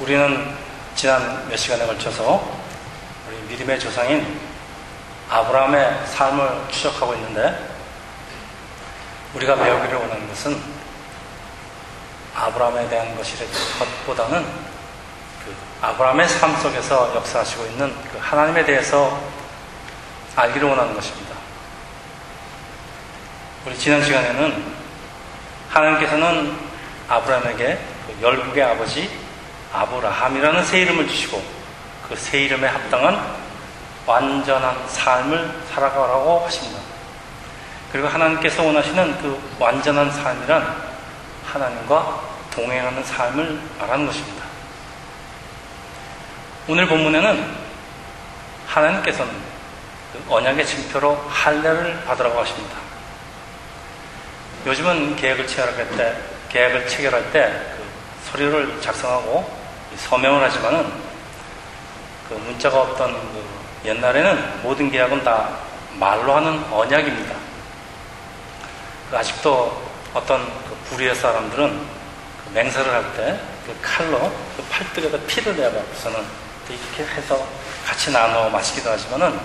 우리는 지난 몇 시간에 걸쳐서 우리 믿음의 조상인 아브라함의 삶을 추적하고 있는데 우리가 배우기를 원하는 것은 아브라함에 대한 것보다는 그 아브라함의 삶 속에서 역사하시고 있는 그 하나님에 대해서 알기를 원하는 것입니다. 우리 지난 시간에는 하나님께서는 아브라함에게 그 열국의 아버지 아브라함이라는 새 이름을 주시고 그 새 이름에 합당한 완전한 삶을 살아가라고 하십니다. 그리고 하나님께서 원하시는 그 완전한 삶이란 하나님과 동행하는 삶을 말하는 것입니다. 오늘 본문에는 하나님께서는 그 언약의 증표로 할례를 받으라고 하십니다. 요즘은 계약을 체결할 때, 계약을 체결할 때 그 서류를 작성하고 서명을 하지만은 그 문자가 없던 그 옛날에는 모든 계약은 다 말로 하는 언약입니다. 그 아직도 어떤 그 부류의 사람들은 그 맹세를 할 때 그 칼로 그 팔뚝에다 피를 내갖고서는 이렇게 해서 같이 나눠 마시기도 하지만은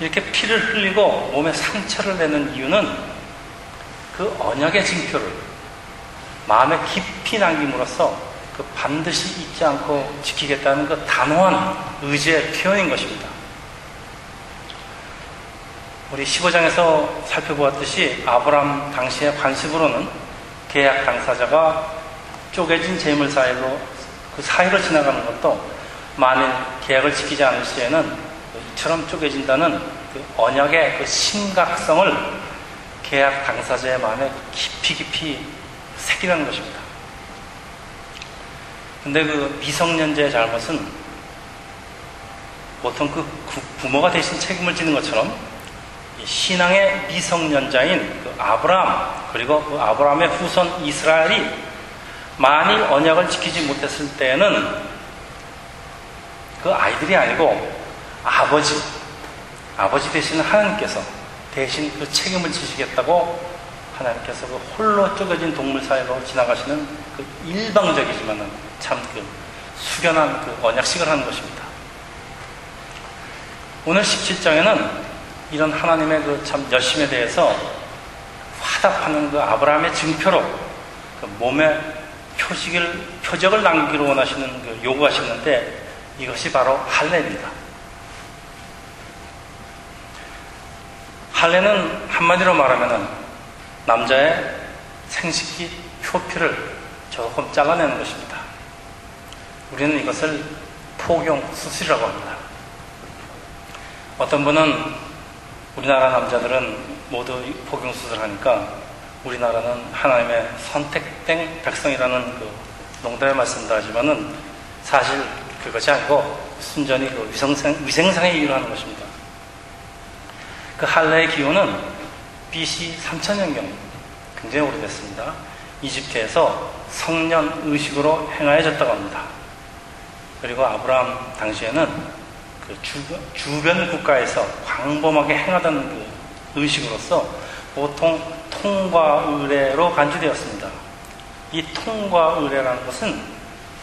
이렇게 피를 흘리고 몸에 상처를 내는 이유는 그 언약의 징표를 마음에 깊이 남김으로써 그 반드시 잊지 않고 지키겠다는 그 단호한 의지의 표현인 것입니다. 우리 15장에서 살펴보았듯이 아브람 당시의 관습으로는 계약 당사자가 쪼개진 재물 사이로 그 사이로 지나가는 것도 만일 계약을 지키지 않을 시에는 이처럼 쪼개진다는 그 언약의 그 심각성을 계약 당사자의 마음에 깊이 깊이 새기는 것입니다. 근데 그 미성년자의 잘못은 보통 그 부모가 대신 책임을 지는 것처럼 신앙의 미성년자인 그 아브라함 그리고 그 아브라함의 후손 이스라엘이 만일 언약을 지키지 못했을 때에는 그 아이들이 아니고 아버지 아버지 대신 하나님께서 대신 그 책임을 지시겠다고 하나님께서 그 홀로 쪼개진 동물 사이로 지나가시는 그 일방적이지만은 참 그 숙연한 그 언약식을 하는 것입니다. 오늘 17장에는 이런 하나님의 그 참 열심에 대해서 화답하는 그 아브라함의 증표로 그 몸에 표식을, 표적을 남기로 원하시는 그 요구하시는데 이것이 바로 할례입니다. 할례는 한마디로 말하면 남자의 생식기 표피를 조금 잘라내는 것입니다. 우리는 이것을 포경 수술이라고 합니다. 어떤 분은 우리나라 남자들은 모두 복용수술 하니까 우리나라는 하나님의 선택된 백성이라는 그 농담의 말씀도 하지만은 사실 그것이 아니고 순전히 그 위생상, 위생상의 이유로 하는 것입니다. 그 할례의 기호는 BC 3000년경 굉장히 오래됐습니다. 이집트에서 성년 의식으로 행하여졌다고 합니다. 그리고 아브라함 당시에는 그 주변, 주변 국가에서 광범하게 행하던 그 의식으로서 보통 통과 의례로 간주되었습니다. 이 통과 의례라는 것은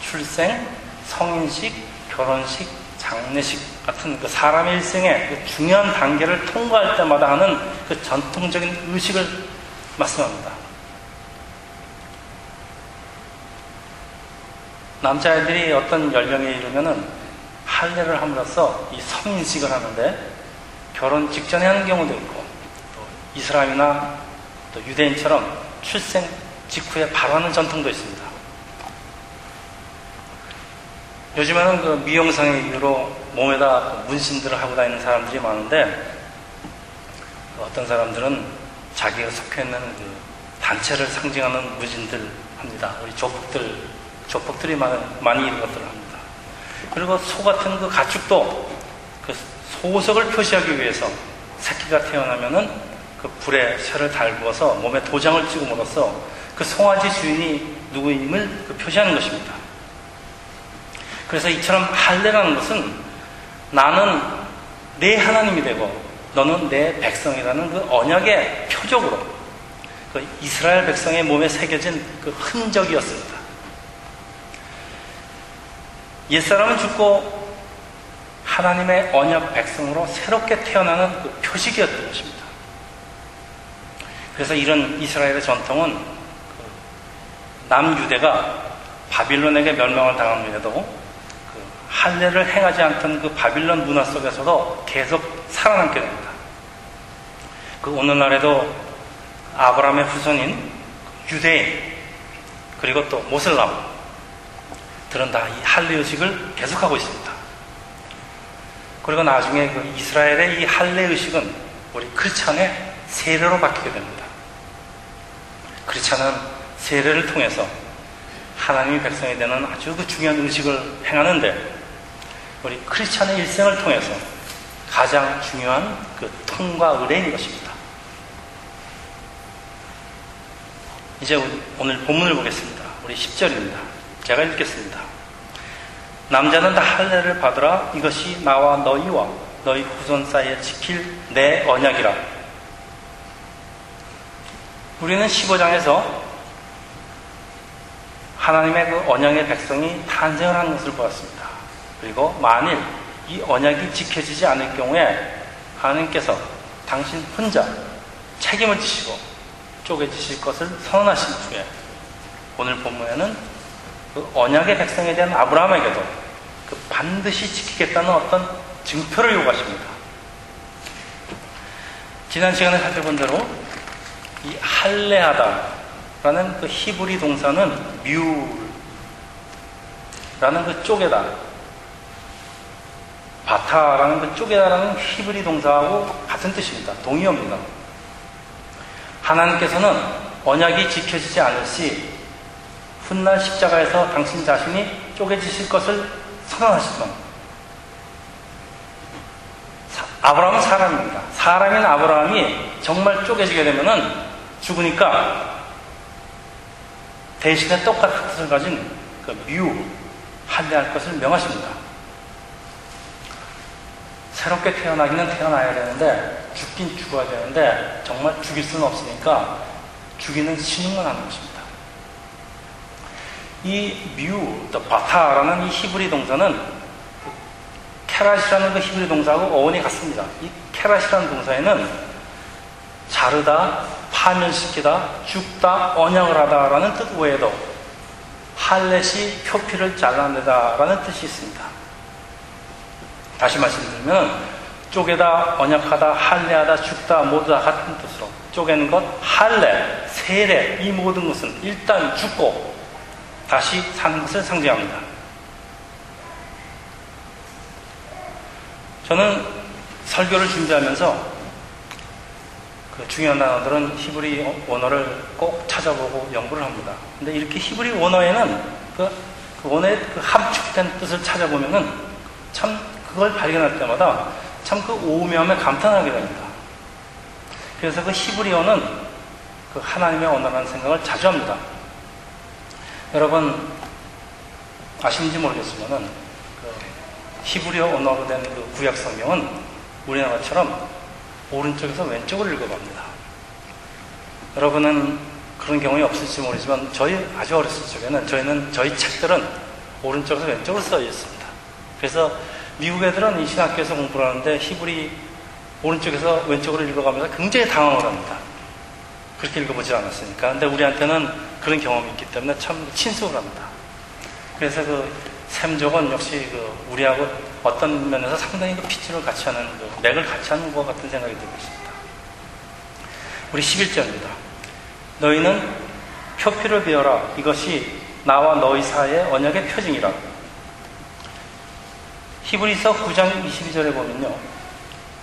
출생, 성인식, 결혼식, 장례식 같은 그 사람의 일생의 그 중요한 단계를 통과할 때마다 하는 그 전통적인 의식을 말씀합니다. 남자애들이 어떤 연령에 이르면은 할례를 함으로써 이 성인식을 하는데 결혼 직전에 하는 경우도 있고 또 이슬람이나 또 유대인처럼 출생 직후에 바로 하는 전통도 있습니다. 요즘에는 그 미용상의 이유로 몸에다 문신들을 하고 다니는 사람들이 많은데 어떤 사람들은 자기가 속해 있는 그 단체를 상징하는 무진들 합니다. 우리 조폭들, 조폭들이 많이, 많이 이런 것들을 합니다. 그리고 소 같은 그 가축도 그 소속을 표시하기 위해서 새끼가 태어나면은 그 불에 쇠를 달구어서 몸에 도장을 찍음으로써 그 송아지 주인이 누구임을 그 표시하는 것입니다. 그래서 이처럼 할례라는 것은 나는 내 하나님이 되고 너는 내 백성이라는 그 언약의 표적으로 그 이스라엘 백성의 몸에 새겨진 그 흔적이었습니다. 옛사람은 죽고 하나님의 언약 백성으로 새롭게 태어나는 그 표식이었던 것입니다. 그래서 이런 이스라엘의 전통은 그 남유대가 바빌론에게 멸망을 그 할례를 행하지 않던 그 바빌론 문화 속에서도 계속 살아남게 됩니다. 그 오늘날에도 아브라함의 후손인 유대인 그리고 또 모슬람 들은 다 이 할례 의식을 계속하고 있습니다. 그리고 나중에 그 이스라엘의 이 할례 의식은 우리 크리스천의 세례로 바뀌게 됩니다. 크리스천은 세례를 통해서 하나님의 백성이 되는 아주 그 중요한 의식을 행하는데 우리 크리스천의 일생을 통해서 가장 중요한 그 통과 의례인 것입니다. 이제 오늘 본문을 보겠습니다. 우리 10절입니다. 제가 읽겠습니다. 남자는 다 할례를 받으라 이것이 나와 너희와 너희 후손 사이에 지킬 내 언약이라. 우리는 15장에서 하나님의 그 언약의 백성이 탄생을 하는 것을 보았습니다. 그리고 만일 이 언약이 지켜지지 않을 경우에 하나님께서 당신 혼자 책임을 지시고 쪼개지실 것을 선언하신 후에 오늘 본문에는 그 언약의 백성에 대한 아브라함에게도 그 반드시 지키겠다는 어떤 증표를 요구하십니다. 지난 시간에 살펴본 대로 이 할례하다라는 그 히브리 동사는 뮤라는 그 쪼개다 바타라는 그 쪼개다라는 히브리 동사하고 같은 뜻입니다. 동의어입니다. 하나님께서는 언약이 지켜지지 않을 시 훗날 십자가에서 당신 자신이 쪼개지실 것을 선언하시던 아브라함은 사람입니다. 사람인 아브라함이 정말 쪼개지게 되면은 죽으니까 대신에 똑같은 뜻을 가진 그 뮤, 할례할 것을 명하십니다. 새롭게 태어나기는 태어나야 되는데 죽긴 죽어야 되는데 정말 죽일 수는 없으니까 죽이는 신용만 하는 것입니다. 이 뮤, 또 바타라는 이 히브리 동사는 케라시라는 그 히브리 동사하고 어원이 같습니다. 이 케라시라는 동사에는 자르다, 파멸시키다, 죽다, 언양을 하다라는 뜻 외에도 할렛이 표피를 잘라내다라는 뜻이 있습니다. 다시 말씀드리면 쪼개다, 언약하다, 할례하다, 죽다 모두 다 같은 뜻으로 쪼개는 것, 할례, 세례 이 모든 것은 일단 죽고 다시 사는 것을 상징합니다. 저는 설교를 준비하면서 그 중요한 단어들은 히브리 원어를 꼭 찾아보고 연구를 합니다. 근데 이렇게 히브리 원어에는 그, 그 원어의 그 함축된 뜻을 찾아보면은 참 그걸 발견할 때마다 참 그 오묘함에 감탄하게 됩니다. 그래서 그 히브리어는 그 하나님의 언어라는 생각을 자주 합니다. 여러분 아시는지 모르겠지만은 그 히브리어 언어로 된 그 구약 성경은 우리나라처럼 오른쪽에서 왼쪽으로 읽어갑니다. 여러분은 그런 경험이 없을지 모르지만 저희 아주 어렸을 적에는 저희는 저희 책들은 오른쪽에서 왼쪽으로 써 있습니다. 그래서 미국 애들은 이 신학교에서 공부를 하는데 히브리 오른쪽에서 왼쪽으로 읽어가면서 굉장히 당황을 합니다. 그렇게 읽어보지 않았으니까. 근데 우리한테는 그런 경험이 있기 때문에 참 친숙을 합니다. 그래서 그 샘족은 역시 그 우리하고 어떤 면에서 상당히 그 피치를 같이 하는, 그 맥을 같이 하는 것 같은 생각이 들고 있습니다. 우리 11절입니다. 너희는 표피를 베어라. 이것이 나와 너희 사이의 언약의 표징이라. 히브리서 9장 22절에 보면요.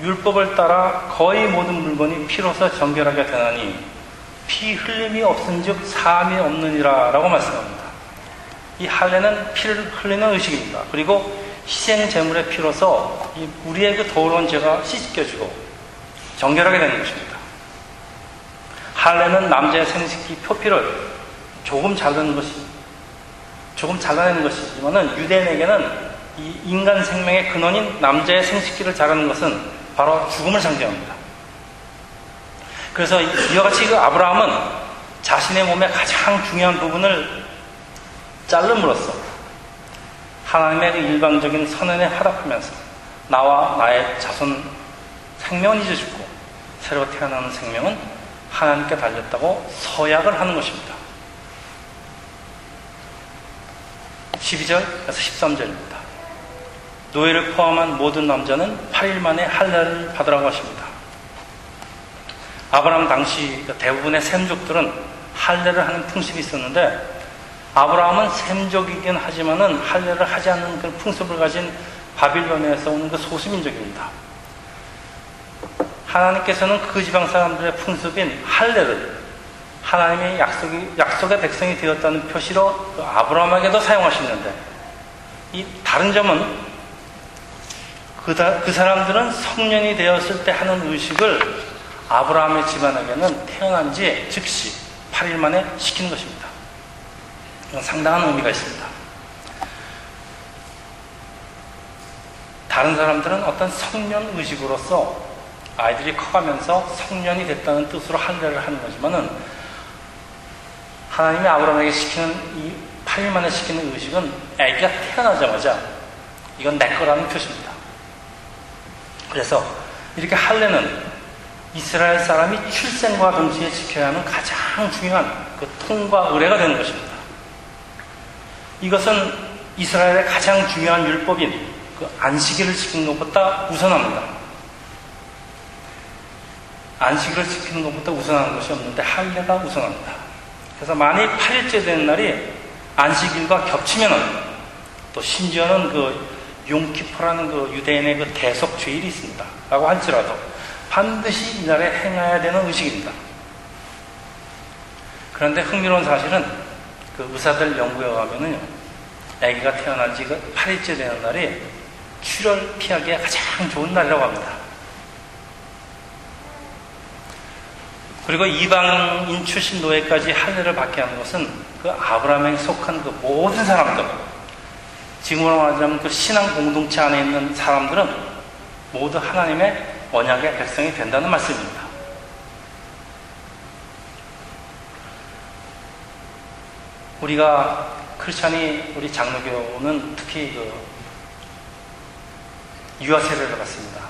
율법을 따라 거의 모든 물건이 피로서 정결하게 되나니 피 흘림이 없은즉 사함이 없느니라 라고 말씀합니다. 이 할례는 피를 흘리는 의식입니다. 그리고 희생 제물의 피로서 우리의 그 더러운 죄가 씻겨지고 정결하게 되는 것입니다. 할례는 남자의 생식기 표피를 조금 자르는 것이 조금 잘라내는 것이지만은 유대인에게는 이 인간 생명의 근원인 남자의 생식기를 자르는 것은 바로 죽음을 상징합니다. 그래서 이와 같이 그 아브라함은 자신의 몸의 가장 중요한 부분을 자름으로써 하나님의 그 일방적인 선언에 화답하면서 나와 나의 자손 생명은 이제 죽고 새로 태어나는 생명은 하나님께 달렸다고 서약을 하는 것입니다. 12절에서 13절입니다. 노예를 포함한 모든 남자는 8일 만에 할례를 받으라고 하십니다. 아브라함 당시 그 대부분의 샘족들은 할례를 하는 풍습이 있었는데 아브라함은 샘족이긴 하지만은 할례를 하지 않는 그 풍습을 가진 바빌론에서 오는 그 소수민족입니다. 하나님께서는 그 지방 사람들의 풍습인 할례를 하나님의 약속이, 약속의 백성이 되었다는 표시로 그 아브라함에게도 사용하시는데 이 다른 점은 그, 그 사람들은 성년이 되었을 때 하는 의식을 아브라함의 집안에게는 태어난 지 즉시 8일 만에 시키는 것입니다. 이건 상당한 의미가 있습니다. 다른 사람들은 어떤 성년 의식으로서 아이들이 커가면서 성년이 됐다는 뜻으로 할례를 하는 거지만은 하나님이 아브라함에게 시키는 이 8일 만에 시키는 의식은 아기가 태어나자마자 이건 내 거라는 표시입니다. 그래서 이렇게 할례는 이스라엘 사람이 출생과 동시에 지켜야 하는 가장 중요한 그 통과 의례가 되는 것입니다. 이것은 이스라엘의 가장 중요한 율법인 그 안식일을 지키는 것보다 우선합니다. 안식일을 지키는 것보다 우선하는 것이 없는데 할례가 우선합니다. 그래서 만일 8일째 되는 날이 안식일과 겹치면은 또 심지어는 그 용키퍼라는 그 유대인의 그 대속 주일이 있습니다. 라고 할지라도 반드시 이날에 행해야 되는 의식입니다. 그런데 흥미로운 사실은 그 의사들 연구에 가면은요, 아기가 태어난 지가 8일째 되는 날이 출혈 피하기에 가장 좋은 날이라고 합니다. 그리고 이방인 출신 노예까지 할례를 받게 하는 것은 그 아브라함에 속한 그 모든 사람들, 지금으로 말하자면 그 신앙 공동체 안에 있는 사람들은 모두 하나님의 언약의 백성이 된다는 말씀입니다. 우리가 크리스찬이 우리 장로교는 특히 그 유아 세례를 받습니다.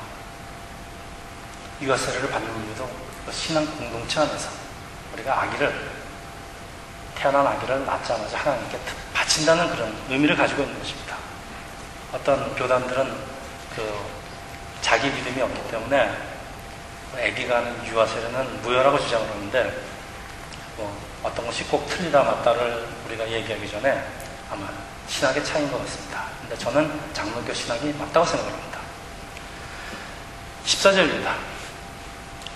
유아 세례를 받는 이유도 그 신앙 공동체 안에서 우리가 아기를 태어난 아기를 낳자마자 하나님께 바친다는 그런 의미를 가지고 있는 것입니다. 어떤 교단들은 그 자기 믿음이 없기 때문에 아기가 하는 유아 세례는 무효라고 주장을 하는데 뭐 어떤 것이 꼭 틀리다 맞다를 우리가 얘기하기 전에 아마 신학의 차이인 것 같습니다. 근데 저는 장로교 신학이 맞다고 생각합니다. 14절입니다.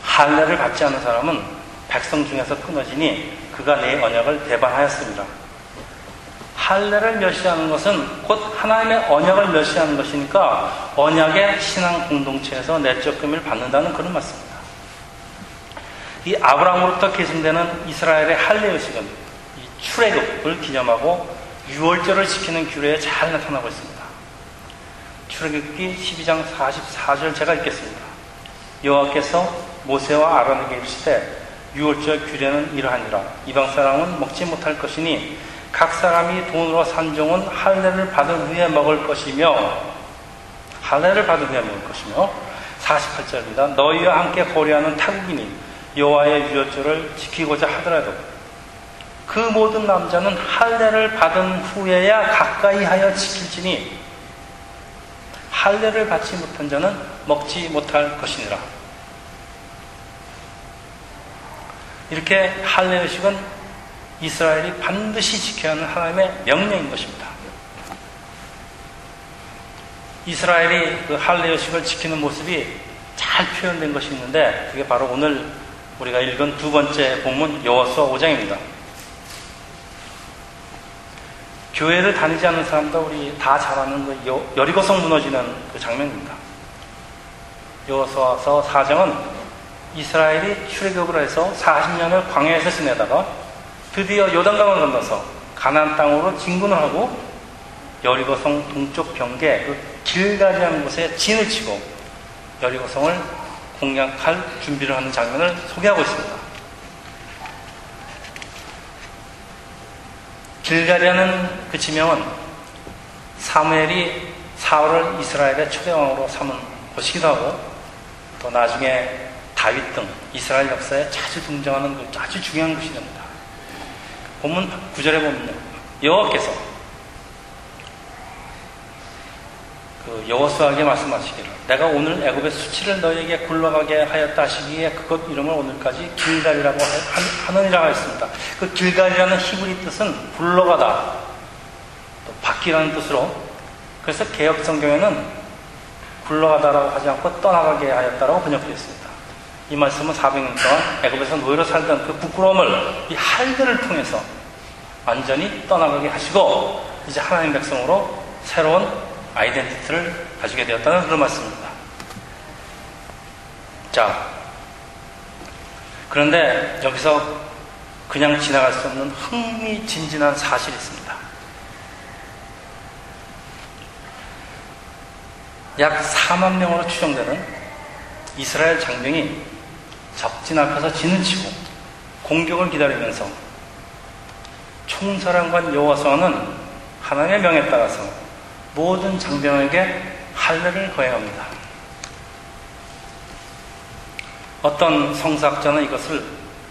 할례를 받지 않은 사람은 백성 중에서 끊어지니 그가 내 언약을 대반하였습니다. 할례를 멸시하는 것은 곧 하나님의 언약을 멸시하는 것이니까 언약의 신앙 공동체에서 내적 금을 받는다는 그런 말씀입니다. 이 아브라함으로부터 계승되는 이스라엘의 할례 의식은 이 출애굽을 기념하고 유월절을 지키는 규례에 잘 나타나고 있습니다. 출애굽기 12장 44절 제가 읽겠습니다. 여호와께서 모세와 아론에게 이르시되 유월절 규례는 이러하니라 이방 사람은 먹지 못할 것이니 각 사람이 돈으로 산 종은 할례를 받은 후에 먹을 것이며 할례를 받은 후에 먹을 것이며 48절입니다. 너희와 함께 호리하는 타국인이 여호와의 유월절을 지키고자 하더라도 그 모든 남자는 할례를 받은 후에야 가까이 하여 지킬지니 할례를 받지 못한 자는 먹지 못할 것이니라. 이렇게 할례 의식은 이스라엘이 반드시 지켜야 하는 하나님의 명령인 것입니다. 이스라엘이 그 할례 의식을 지키는 모습이 잘 표현된 것이 있는데 그게 바로 오늘 우리가 읽은 두 번째 본문 여호수아 5장입니다. 교회를 다니지 않는 사람도 우리 다 잘 아는 그 여리고성 무너지는 그 장면입니다. 여호수아서 4장은 이스라엘이 출애굽을 해서 40년을 광야에서 지내다가 드디어 요단강을 건너서 가나안 땅으로 진군을 하고 여리고성 동쪽 경계 그 길가리하는 곳에 진을 치고 여리고성을 공략할 준비를 하는 장면을 소개하고 있습니다. 길가리하는 그 지명은 사무엘이 사울을 이스라엘의 초대왕으로 삼은 것이기도 하고 또 나중에 다윗 등 이스라엘 역사에 자주 등장하는 그 아주 중요한 것이 됩니다. 본문 9절에 보면요. 여호와께서 그 여호수아에게 말씀하시기를 내가 오늘 애굽의 수치를 너에게 굴러가게 하였다 하시기에 그것 이름을 오늘까지 길갈이라고 하느니라 하였습니다. 그 길갈이라는 히브리 뜻은 굴러가다 또 바뀌라는 뜻으로 그래서 개혁 성경에는 굴러가다라고 하지 않고 떠나가게 하였다라고 번역되어 있습니다. 이 말씀은 400년 동안 애굽에서 노예로 살던 그 부끄러움을 이 할례를 통해서 완전히 떠나가게 하시고 이제 하나님 백성으로 새로운 아이덴티티를 가지게 되었다는 그런 말씀입니다. 자, 그런데 여기서 그냥 지나갈 수 없는 흥미진진한 사실이 있습니다. 약 4만 명으로 추정되는 이스라엘 장병이 적진 앞에서 진을 치고 공격을 기다리면서 총사령관 여호와서는 하나님의 명에 따라서 모든 장병에게 할례를 거행합니다. 어떤 성사학자는 이것을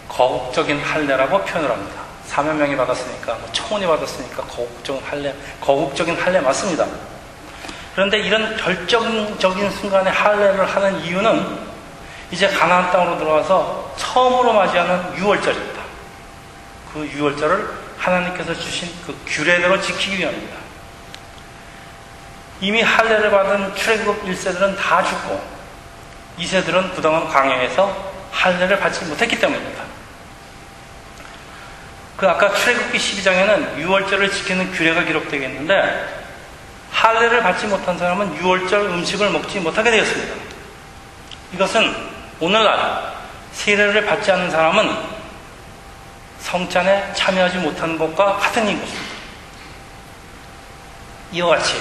거국적인 할례라고 표현을 합니다. 사만 명이 받았으니까, 뭐 청원이 받았으니까 거국적인 할례, 거국적인 할례 맞습니다. 그런데 이런 결정적인 순간에 할례를 하는 이유는 이제 가나안 땅으로 들어와서 처음으로 맞이하는 유월절입니다. 그 유월절을 하나님께서 주신 그 규례대로 지키기 위함입니다. 이미 할례를 받은 출애굽 1세들은 다 죽고 2세들은 그동안 광야에서 할례를 받지 못했기 때문입니다. 그 아까 출애굽기 12장에는 6월절을 지키는 규례가 기록되어 있는데 할례를 받지 못한 사람은 6월절 음식을 먹지 못하게 되었습니다. 이것은 오늘날 세례를 받지 않는 사람은 성찬에 참여하지 못하는 것과 같은 것입니다. 이와 같이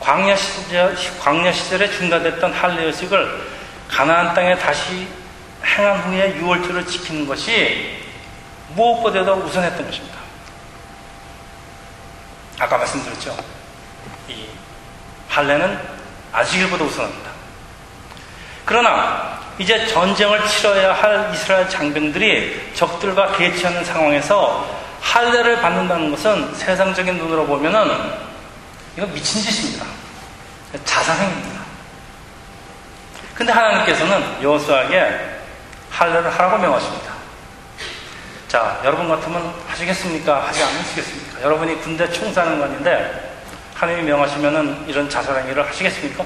광야 시절, 광야 시절에 중단됐던 할례 의식을 가나안 땅에 다시 행한 후에 6월절을 지키는 것이 무엇보다도 우선했던 것입니다. 아까 말씀드렸죠. 이 할례는 아직일보다 우선합니다. 그러나 이제 전쟁을 치러야 할 이스라엘 장병들이 적들과 개치하는 상황에서 할례를 받는다는 것은 세상적인 눈으로 보면은 이거 미친 짓입니다. 자살행입니다. 근데 하나님께서는 여호수아에게 할례를 하라고 명하십니다. 자, 여러분 같으면 하시겠습니까? 하지 않으시겠습니까? 여러분이 군대 총사령관인데 하나님이 명하시면은 이런 자살행위를 하시겠습니까?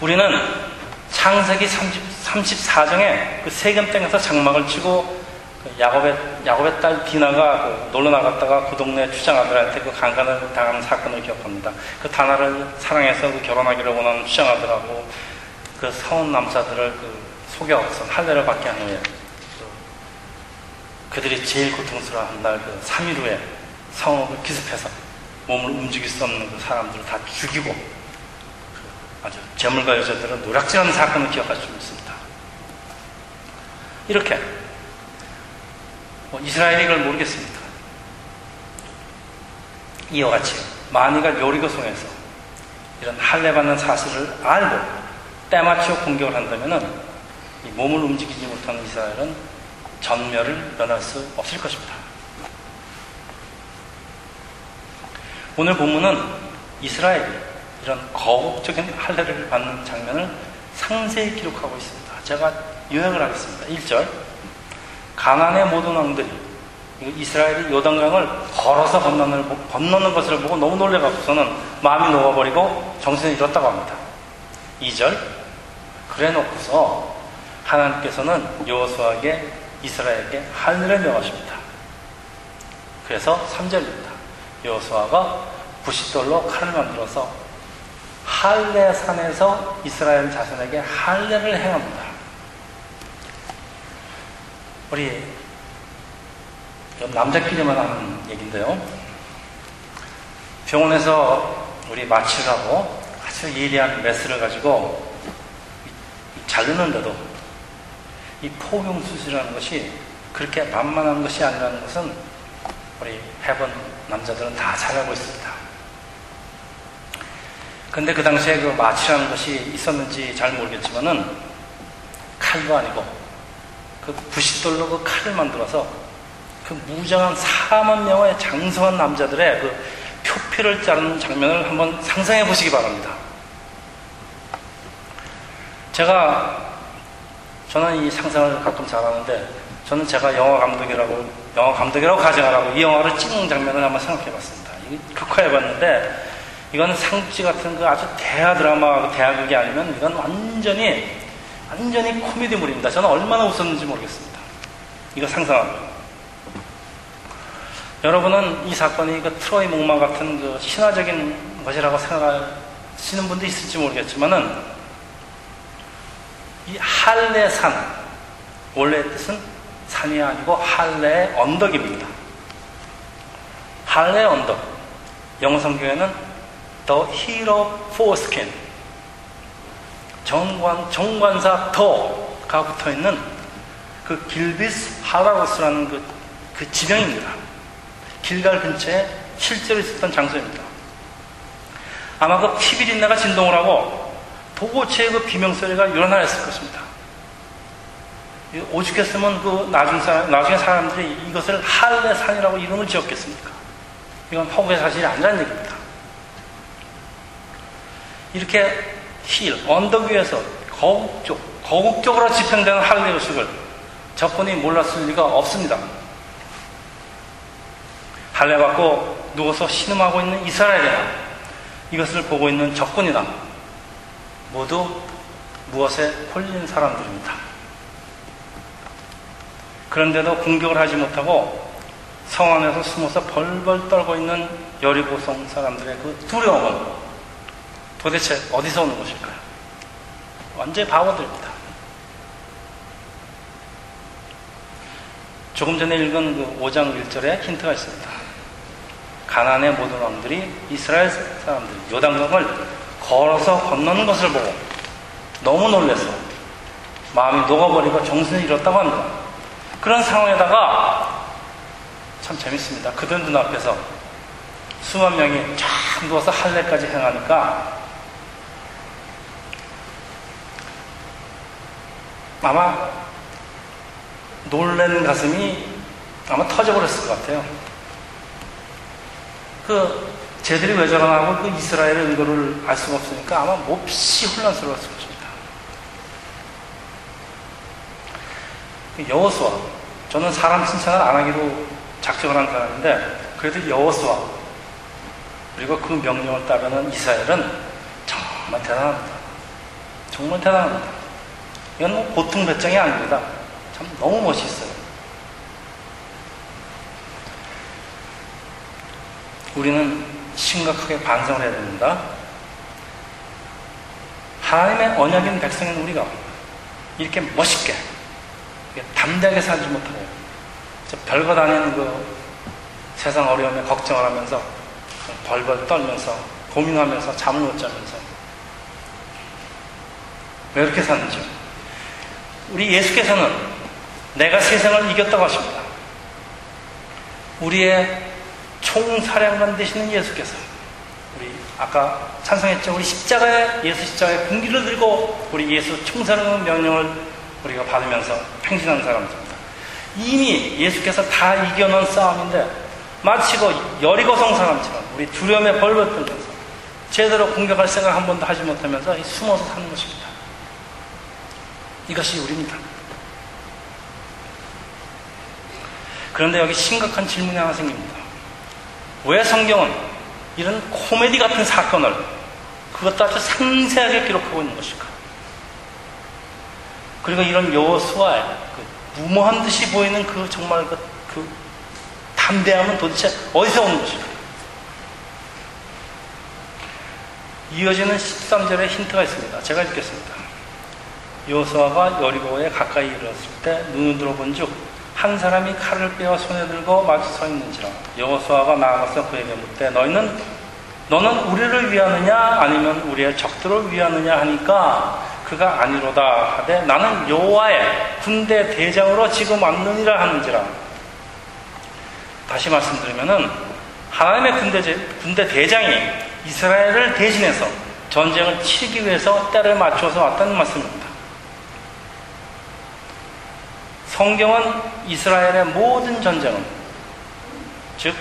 우리는 창세기 30, 34장에 그 세겜 땅에서 장막을 치고 야곱의, 야곱의 딸 디나가 그 놀러 나갔다가 그 동네 추장 아들한테 그 강간을 당하는 사건을 기억합니다. 그 다나를 사랑해서 그 결혼하기를 원하는 추장 아들하고 그 서운 남자들을 그 속여서 할례를 받게 한 후에 그들이 제일 고통스러워한 날 그 3일 후에 성읍을 기습해서 몸을 움직일 수 없는 그 사람들을 다 죽이고 그 아주 재물과 여자들은 노략질하는 사건을 기억할 수 있습니다. 이렇게 뭐 이스라엘이 이걸 모르겠습니까? 이와 같이 마니가 요리고성에서 이런 할례받는 사실을 알고 때맞춰 공격을 한다면 이 몸을 움직이지 못하는 이스라엘은 전멸을 면할 수 없을 것입니다. 오늘 본문은 이스라엘이 이런 거국적인 할례를 받는 장면을 상세히 기록하고 있습니다. 제가 요약을 하겠습니다. 1절 가난의 모든 왕들이 이스라엘이 요단강을 걸어서 건너는, 건너는 것을 보고 너무 놀래갖고서는 마음이 녹아버리고 정신을 잃었다고 합니다. 2절 그래 놓고서 하나님께서는 여호수아에게 이스라엘에게 하늘을 명하십니다. 그래서 3절입니다. 여호수아가 부싯돌로 칼을 만들어서 할례산에서 이스라엘 자손에게 할례를 행합니다. 우리 남자끼리만 하는 얘기인데요. 병원에서 우리 마취를 하고 아주 예리한 메스를 가지고 자르는데도 이 포경 수술이라는 것이 그렇게 만만한 것이 아니라는 것은 우리 해본 남자들은 다 잘 알고 있습니다. 근데 그 당시에 그 마취라는 것이 있었는지 잘 모르겠지만은 칼도 아니고 그 부싯돌로 그 칼을 만들어서 그 무장한 4만 명의 장성한 남자들의 그 표피를 자르는 장면을 한번 상상해 보시기 바랍니다. 제가 저는 이 상상을 가끔 잘하는데 저는 제가 영화 감독이라고 영화 감독이라고 가정하라고 이 영화를 찍는 장면을 한번 생각해 봤습니다. 극화해 봤는데 이거는 상지 같은 그 아주 대하 드라마, 대하극이 아니면 이건 완전히 완전히 코미디물입니다. 저는 얼마나 웃었는지 모르겠습니다. 이거 상상합니다. 여러분은 이 사건이 그 트로이 목마 같은 그 신화적인 것이라고 생각하시는 분도 있을지 모르겠지만은 이 할레산 원래의 뜻은 산이 아니고 할레의 언덕입니다. 할레 언덕 영어 성경에는 Hill of Foreskin 정관 정관사 더가 붙어 있는 그 길비스 하라우스라는 그, 그 지명입니다. 길갈 근처에 실제로 있었던 장소입니다. 아마 그 피비린내가 진동을 하고 도고체의 그 비명소리가 일어나했을 것입니다. 오죽했으면 그 나중 사람, 나중에 사람들이 이것을 할레산이라고 이름을 지었겠습니까? 이건 허구의 사실이 아니라는 얘기입니다. 이렇게 힐, 언덕 위에서 거국적, 거국적으로 집행되는 할레 의식을 적군이 몰랐을 리가 없습니다. 할례 받고 누워서 신음하고 있는 이스라엘이나 이것을 보고 있는 적군이나 모두 무엇에 홀린 사람들입니다. 그런데도 공격을 하지 못하고 성 안에서 숨어서 벌벌 떨고 있는 여리고성 사람들의 그 두려움은 도대체 어디서 오는 것일까요? 완전히 바보들입니다. 조금 전에 읽은 그 5장 1절에 힌트가 있습니다. 가난의 모든 왕들이 이스라엘 사람들 요단강을 걸어서 건너는 것을 보고 너무 놀래서 마음이 녹아버리고 정신을 잃었다고 합니다. 그런 상황에다가 참 재밌습니다. 그들 눈앞에서 수만 명이 쫙 누워서 할례까지 행하니까 아마 놀란 가슴이 아마 터져버렸을 것 같아요. 그 쟤들이 왜 저러나 고그 이스라엘의 의도를 알 수가 없으니까 아마 몹시 혼란스러웠을 것입니다. 그 여호수아 저는 사람 칭찬을 안 하기로 작정을 한 사람인데 그래도 여호수아 그리고 그 명령을 따르는 이스라엘은 정말 대단합니다. 정말 대단합니다. 이건 뭐 보통 배짱이 아닙니다. 참 너무 멋있어요. 우리는 심각하게 반성을 해야 됩니다. 하나님의 언약인 백성인 우리가 이렇게 멋있게 담대하게 살지 못하고 별거 다니는 그 세상 어려움에 걱정을 하면서 벌벌 떨면서 고민하면서 잠을 못 자면서 왜 이렇게 사는지 우리 예수께서는 내가 세상을 이겼다고 하십니다. 우리의 총사령관 되시는 예수께서 우리 아까 찬성했죠. 우리 십자가에 예수 십자가에 군기를 들고 우리 예수 총사령관 명령을 우리가 받으면서 행진하는 사람들입니다. 이미 예수께서 다 이겨놓은 싸움인데 마치고 여리고성 사람처럼 우리 두려움에 벌벌 떨면서 제대로 공격할 생각 한 번도 하지 못하면서 숨어서 사는 것입니다. 이것이 우리입니다. 그런데 여기 심각한 질문이 하나 생깁니다. 왜 성경은 이런 코미디 같은 사건을 그것도 아주 상세하게 기록하고 있는 것일까? 그리고 이런 여호수아의 그 무모한 듯이 보이는 그 정말 그, 그 담대함은 도대체 어디서 오는 것일까? 이어지는 13절에 힌트가 있습니다. 제가 읽겠습니다. 여호수아가 여리고에 가까이 이르렀을 때 눈을 들어본 즉 한 사람이 칼을 빼어 손에 들고 마주 서 있는지라 여호수아가 나아가서 그에게 묻되 너희는 너는 우리를 위하느냐 아니면 우리의 적들을 위하느냐 하니까 그가 아니로다 하되 나는 여호와의 군대 대장으로 지금 왔느니라 하는지라 다시 말씀드리면은 하나님의 군대, 군대 대장이 이스라엘을 대신해서 전쟁을 치르기 위해서 때를 맞춰서 왔다는 말씀입니다. 성경은 이스라엘의 모든 전쟁은 즉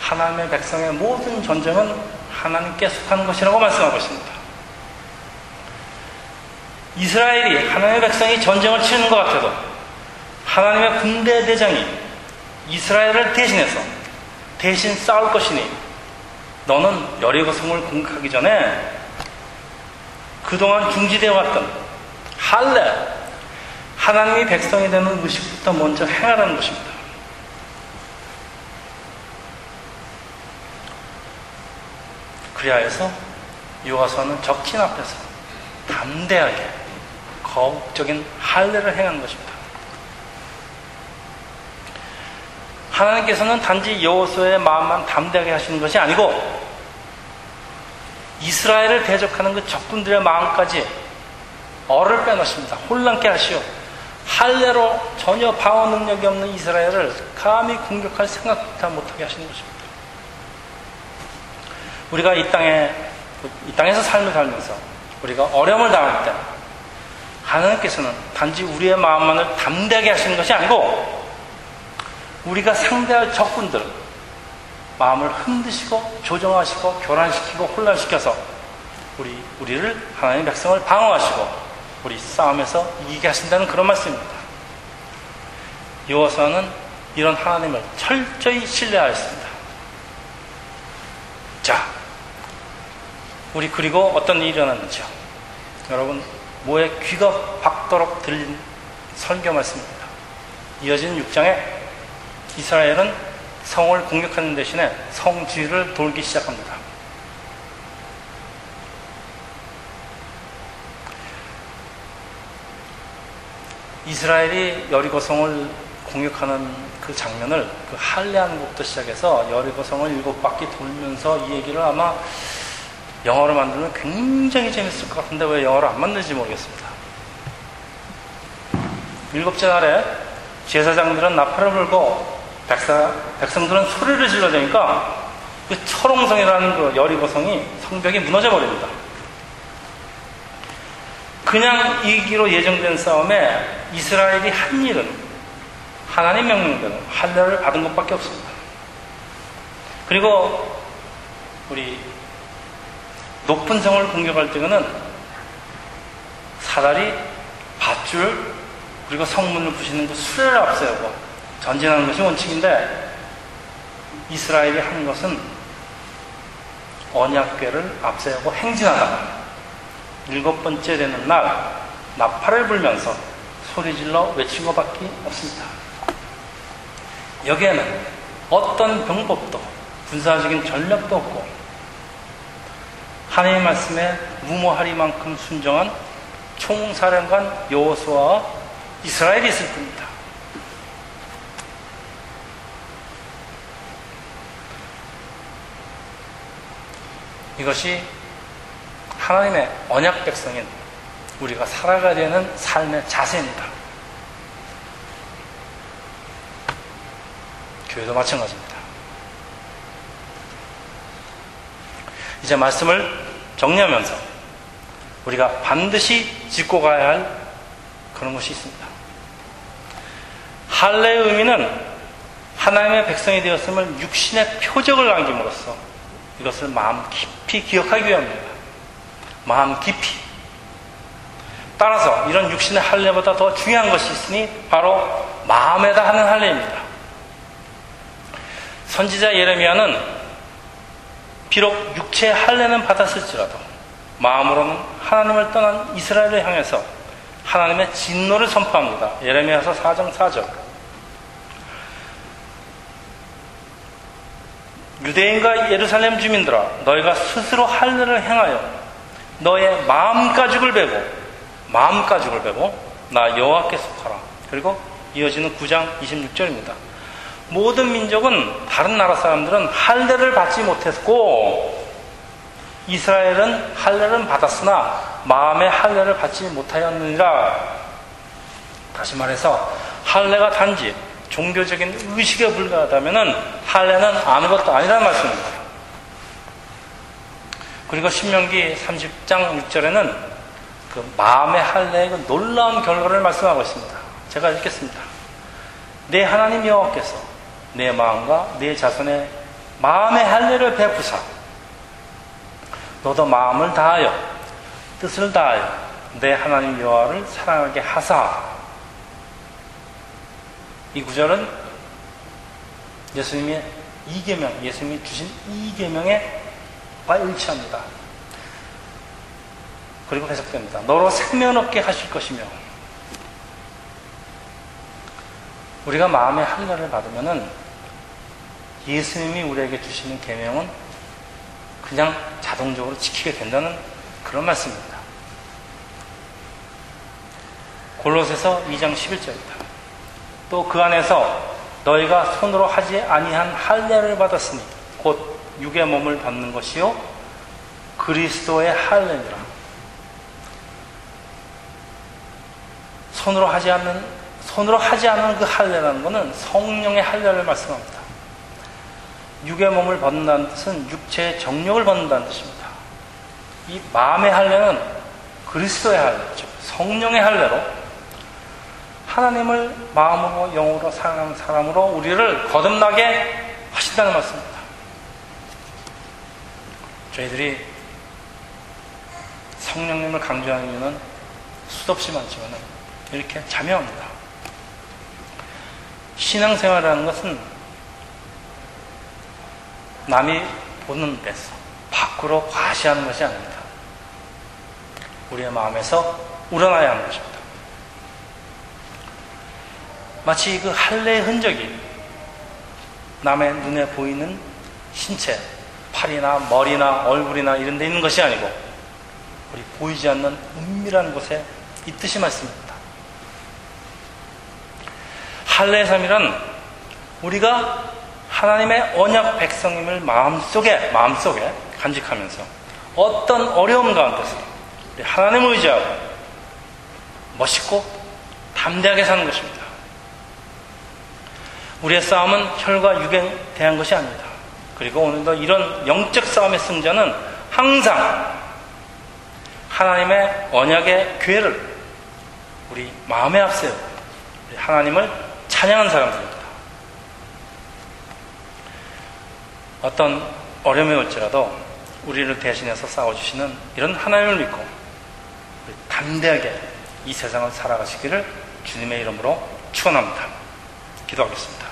하나님의 백성의 모든 전쟁은 하나님께 속하는 것이라고 말씀하고 있습니다. 이스라엘이 하나님의 백성이 전쟁을 치르는 것 같아도 하나님의 군대 대장이 이스라엘을 대신해서 대신 싸울 것이니 너는 여리고 성을 공격하기 전에 그동안 중지되어 왔던 할례 하나님이 백성이 되는 의식부터 먼저 행하라는 것입니다. 그리하여서 요하서는 적진 앞에서 담대하게 거국적인 할례를 행한 것입니다. 하나님께서는 단지 여호수의 마음만 담대하게 하시는 것이 아니고 이스라엘을 대적하는 그 적군들의 마음까지 얼을 빼놓습니다. 혼란케 하시오. 할례로 전혀 방어 능력이 없는 이스라엘을 감히 공격할 생각부터 못하게 하시는 것입니다. 우리가 이 땅에 이 땅에서 삶을 살면서 우리가 어려움을 당할 때 하나님께서는 단지 우리의 마음만을 담대하게 하시는 것이 아니고 우리가 상대할 적군들 마음을 흔드시고 조정하시고 교란시키고 혼란시켜서 우리 우리를 하나님의 백성을 방어하시고 우리 싸움에서 이기게 하신다는 그런 말씀입니다. 여호와서는 이런 하나님을 철저히 신뢰하였습니다. 자, 우리 그리고 어떤 일이 일어났는지요. 여러분 뭐에 귀가 박도록 들린 설교 말씀입니다. 이어진 6장에 이스라엘은 성을 공격하는 대신에 성지를 돌기 시작합니다. 이스라엘이 여리고성을 공격하는 그 장면을 그 할례하는 것부터 시작해서 여리고성을 일곱 바퀴 돌면서 이 얘기를 아마 영어로 만들면 굉장히 재밌을 것 같은데 왜 영어로 안 만들지 모르겠습니다. 일곱째 날에 제사장들은 나팔을 불고 백사, 백성들은 소리를 질러대니까 그 철옹성이라는 그 여리고성이 성벽이 무너져 버립니다. 그냥 이기로 예정된 싸움에 이스라엘이 한 일은 하나님 명령대로 할례를 받은 것밖에 없습니다. 그리고 우리 높은 성을 공격할 때는 사다리, 밧줄, 그리고 성문을 부시는 그 수레를 앞세우고 전진하는 것이 원칙인데 이스라엘이 한 것은 언약궤를 앞세우고 행진하다가 일곱 번째 되는 날 나팔을 불면서 소리질러 외친 것밖에 없습니다. 여기에는 어떤 병법도 군사적인 전략도 없고 하나님의 말씀에 무모하리만큼 순정한 총사령관 여호수아와 이스라엘이 있을 뿐입니다. 이것이 하나님의 언약 백성인 우리가 살아가야 되는 삶의 자세입니다. 교회도 마찬가지입니다. 이제 말씀을 정리하면서 우리가 반드시 짚고 가야 할 그런 것이 있습니다. 할례의 의미는 하나님의 백성이 되었음을 육신의 표적을 남김으로써 이것을 마음 깊이 기억하기 위함입니다. 마음 깊이. 따라서 이런 육신의 할례보다 더 중요한 것이 있으니 바로 마음에다 하는 할례입니다. 선지자 예레미야는 비록 육체의 할례는 받았을지라도 마음으로는 하나님을 떠난 이스라엘을 향해서 하나님의 진노를 선포합니다. 예레미야서 4장 4절. 유대인과 예루살렘 주민들아 너희가 스스로 할례를 행하여 너의 마음 가죽을 베고 마음 가죽을 베고 나 여호와께 속하라. 그리고 이어지는 9장 26절입니다. 모든 민족은 다른 나라 사람들은 할례를 받지 못했고 이스라엘은 할례를 받았으나 마음의 할례를 받지 못하였느니라. 다시 말해서 할례가 단지 종교적인 의식에 불과하다면 할례는 아무것도 아니라는 말씀입니다. 그리고 신명기 30장 6절에는 그 마음의 할례의 그 놀라운 결과를 말씀하고 있습니다. 제가 읽겠습니다. 내 하나님 여호와께서 내 마음과 내 자손의 마음의 할례를 베푸사 너도 마음을 다하여 뜻을 다하여 내 하나님 여호와를 사랑하게 하사 이 구절은 예수님의 이계명, 예수님이 주신 이계명에 와 일치합니다. 그리고 해석됩니다. 너로 생명 없게 하실 것이며 우리가 마음의 할례를 받으면은 예수님이 우리에게 주시는 계명은 그냥 자동적으로 지키게 된다는 그런 말씀입니다. 골로새서 2장 11절입니다. 또 그 안에서 너희가 손으로 하지 아니한 할례를 받았으니 곧 육의 몸을 받는 것이요 그리스도의 할례니라. 손으로 하지 않는 손으로 하지 않는 그 할례라는 것은 성령의 할례를 말씀합니다. 육의 몸을 받는다는 뜻은 육체의 정력을 받는다는 뜻입니다. 이 마음의 할례는 그리스도의 할례죠. 성령의 할례로 하나님을 마음으로 영으로 사랑하는 사람으로 우리를 거듭나게 하신다는 말씀입니다. 저희들이 성령님을 강조하는 이유는 수도 없이 많지만 이렇게 자명합니다. 신앙생활이라는 것은 남이 보는 데서 밖으로 과시하는 것이 아닙니다. 우리의 마음에서 우러나야 하는 것입니다. 마치 그 할례의 흔적이 남의 눈에 보이는 신체, 팔이나 머리나 얼굴이나 이런 데 있는 것이 아니고 우리 보이지 않는 은밀한 곳에 있듯이 말씀입니다. 할례의 삶이란 우리가 하나님의 언약 백성임을 마음속에 마음속에 간직하면서 어떤 어려움 가운데서 하나님을 의지하고 멋있고 담대하게 사는 것입니다. 우리의 싸움은 혈과 육에 대한 것이 아닙니다. 그리고 오늘도 이런 영적 싸움의 승자는 항상 하나님의 언약의 괴를 우리 마음에 앞세우고 하나님을 찬양한 사람들입니다. 어떤 어려움이 올지라도 우리를 대신해서 싸워주시는 이런 하나님을 믿고 담대하게 이 세상을 살아가시기를 주님의 이름으로 축원합니다. 기도하겠습니다.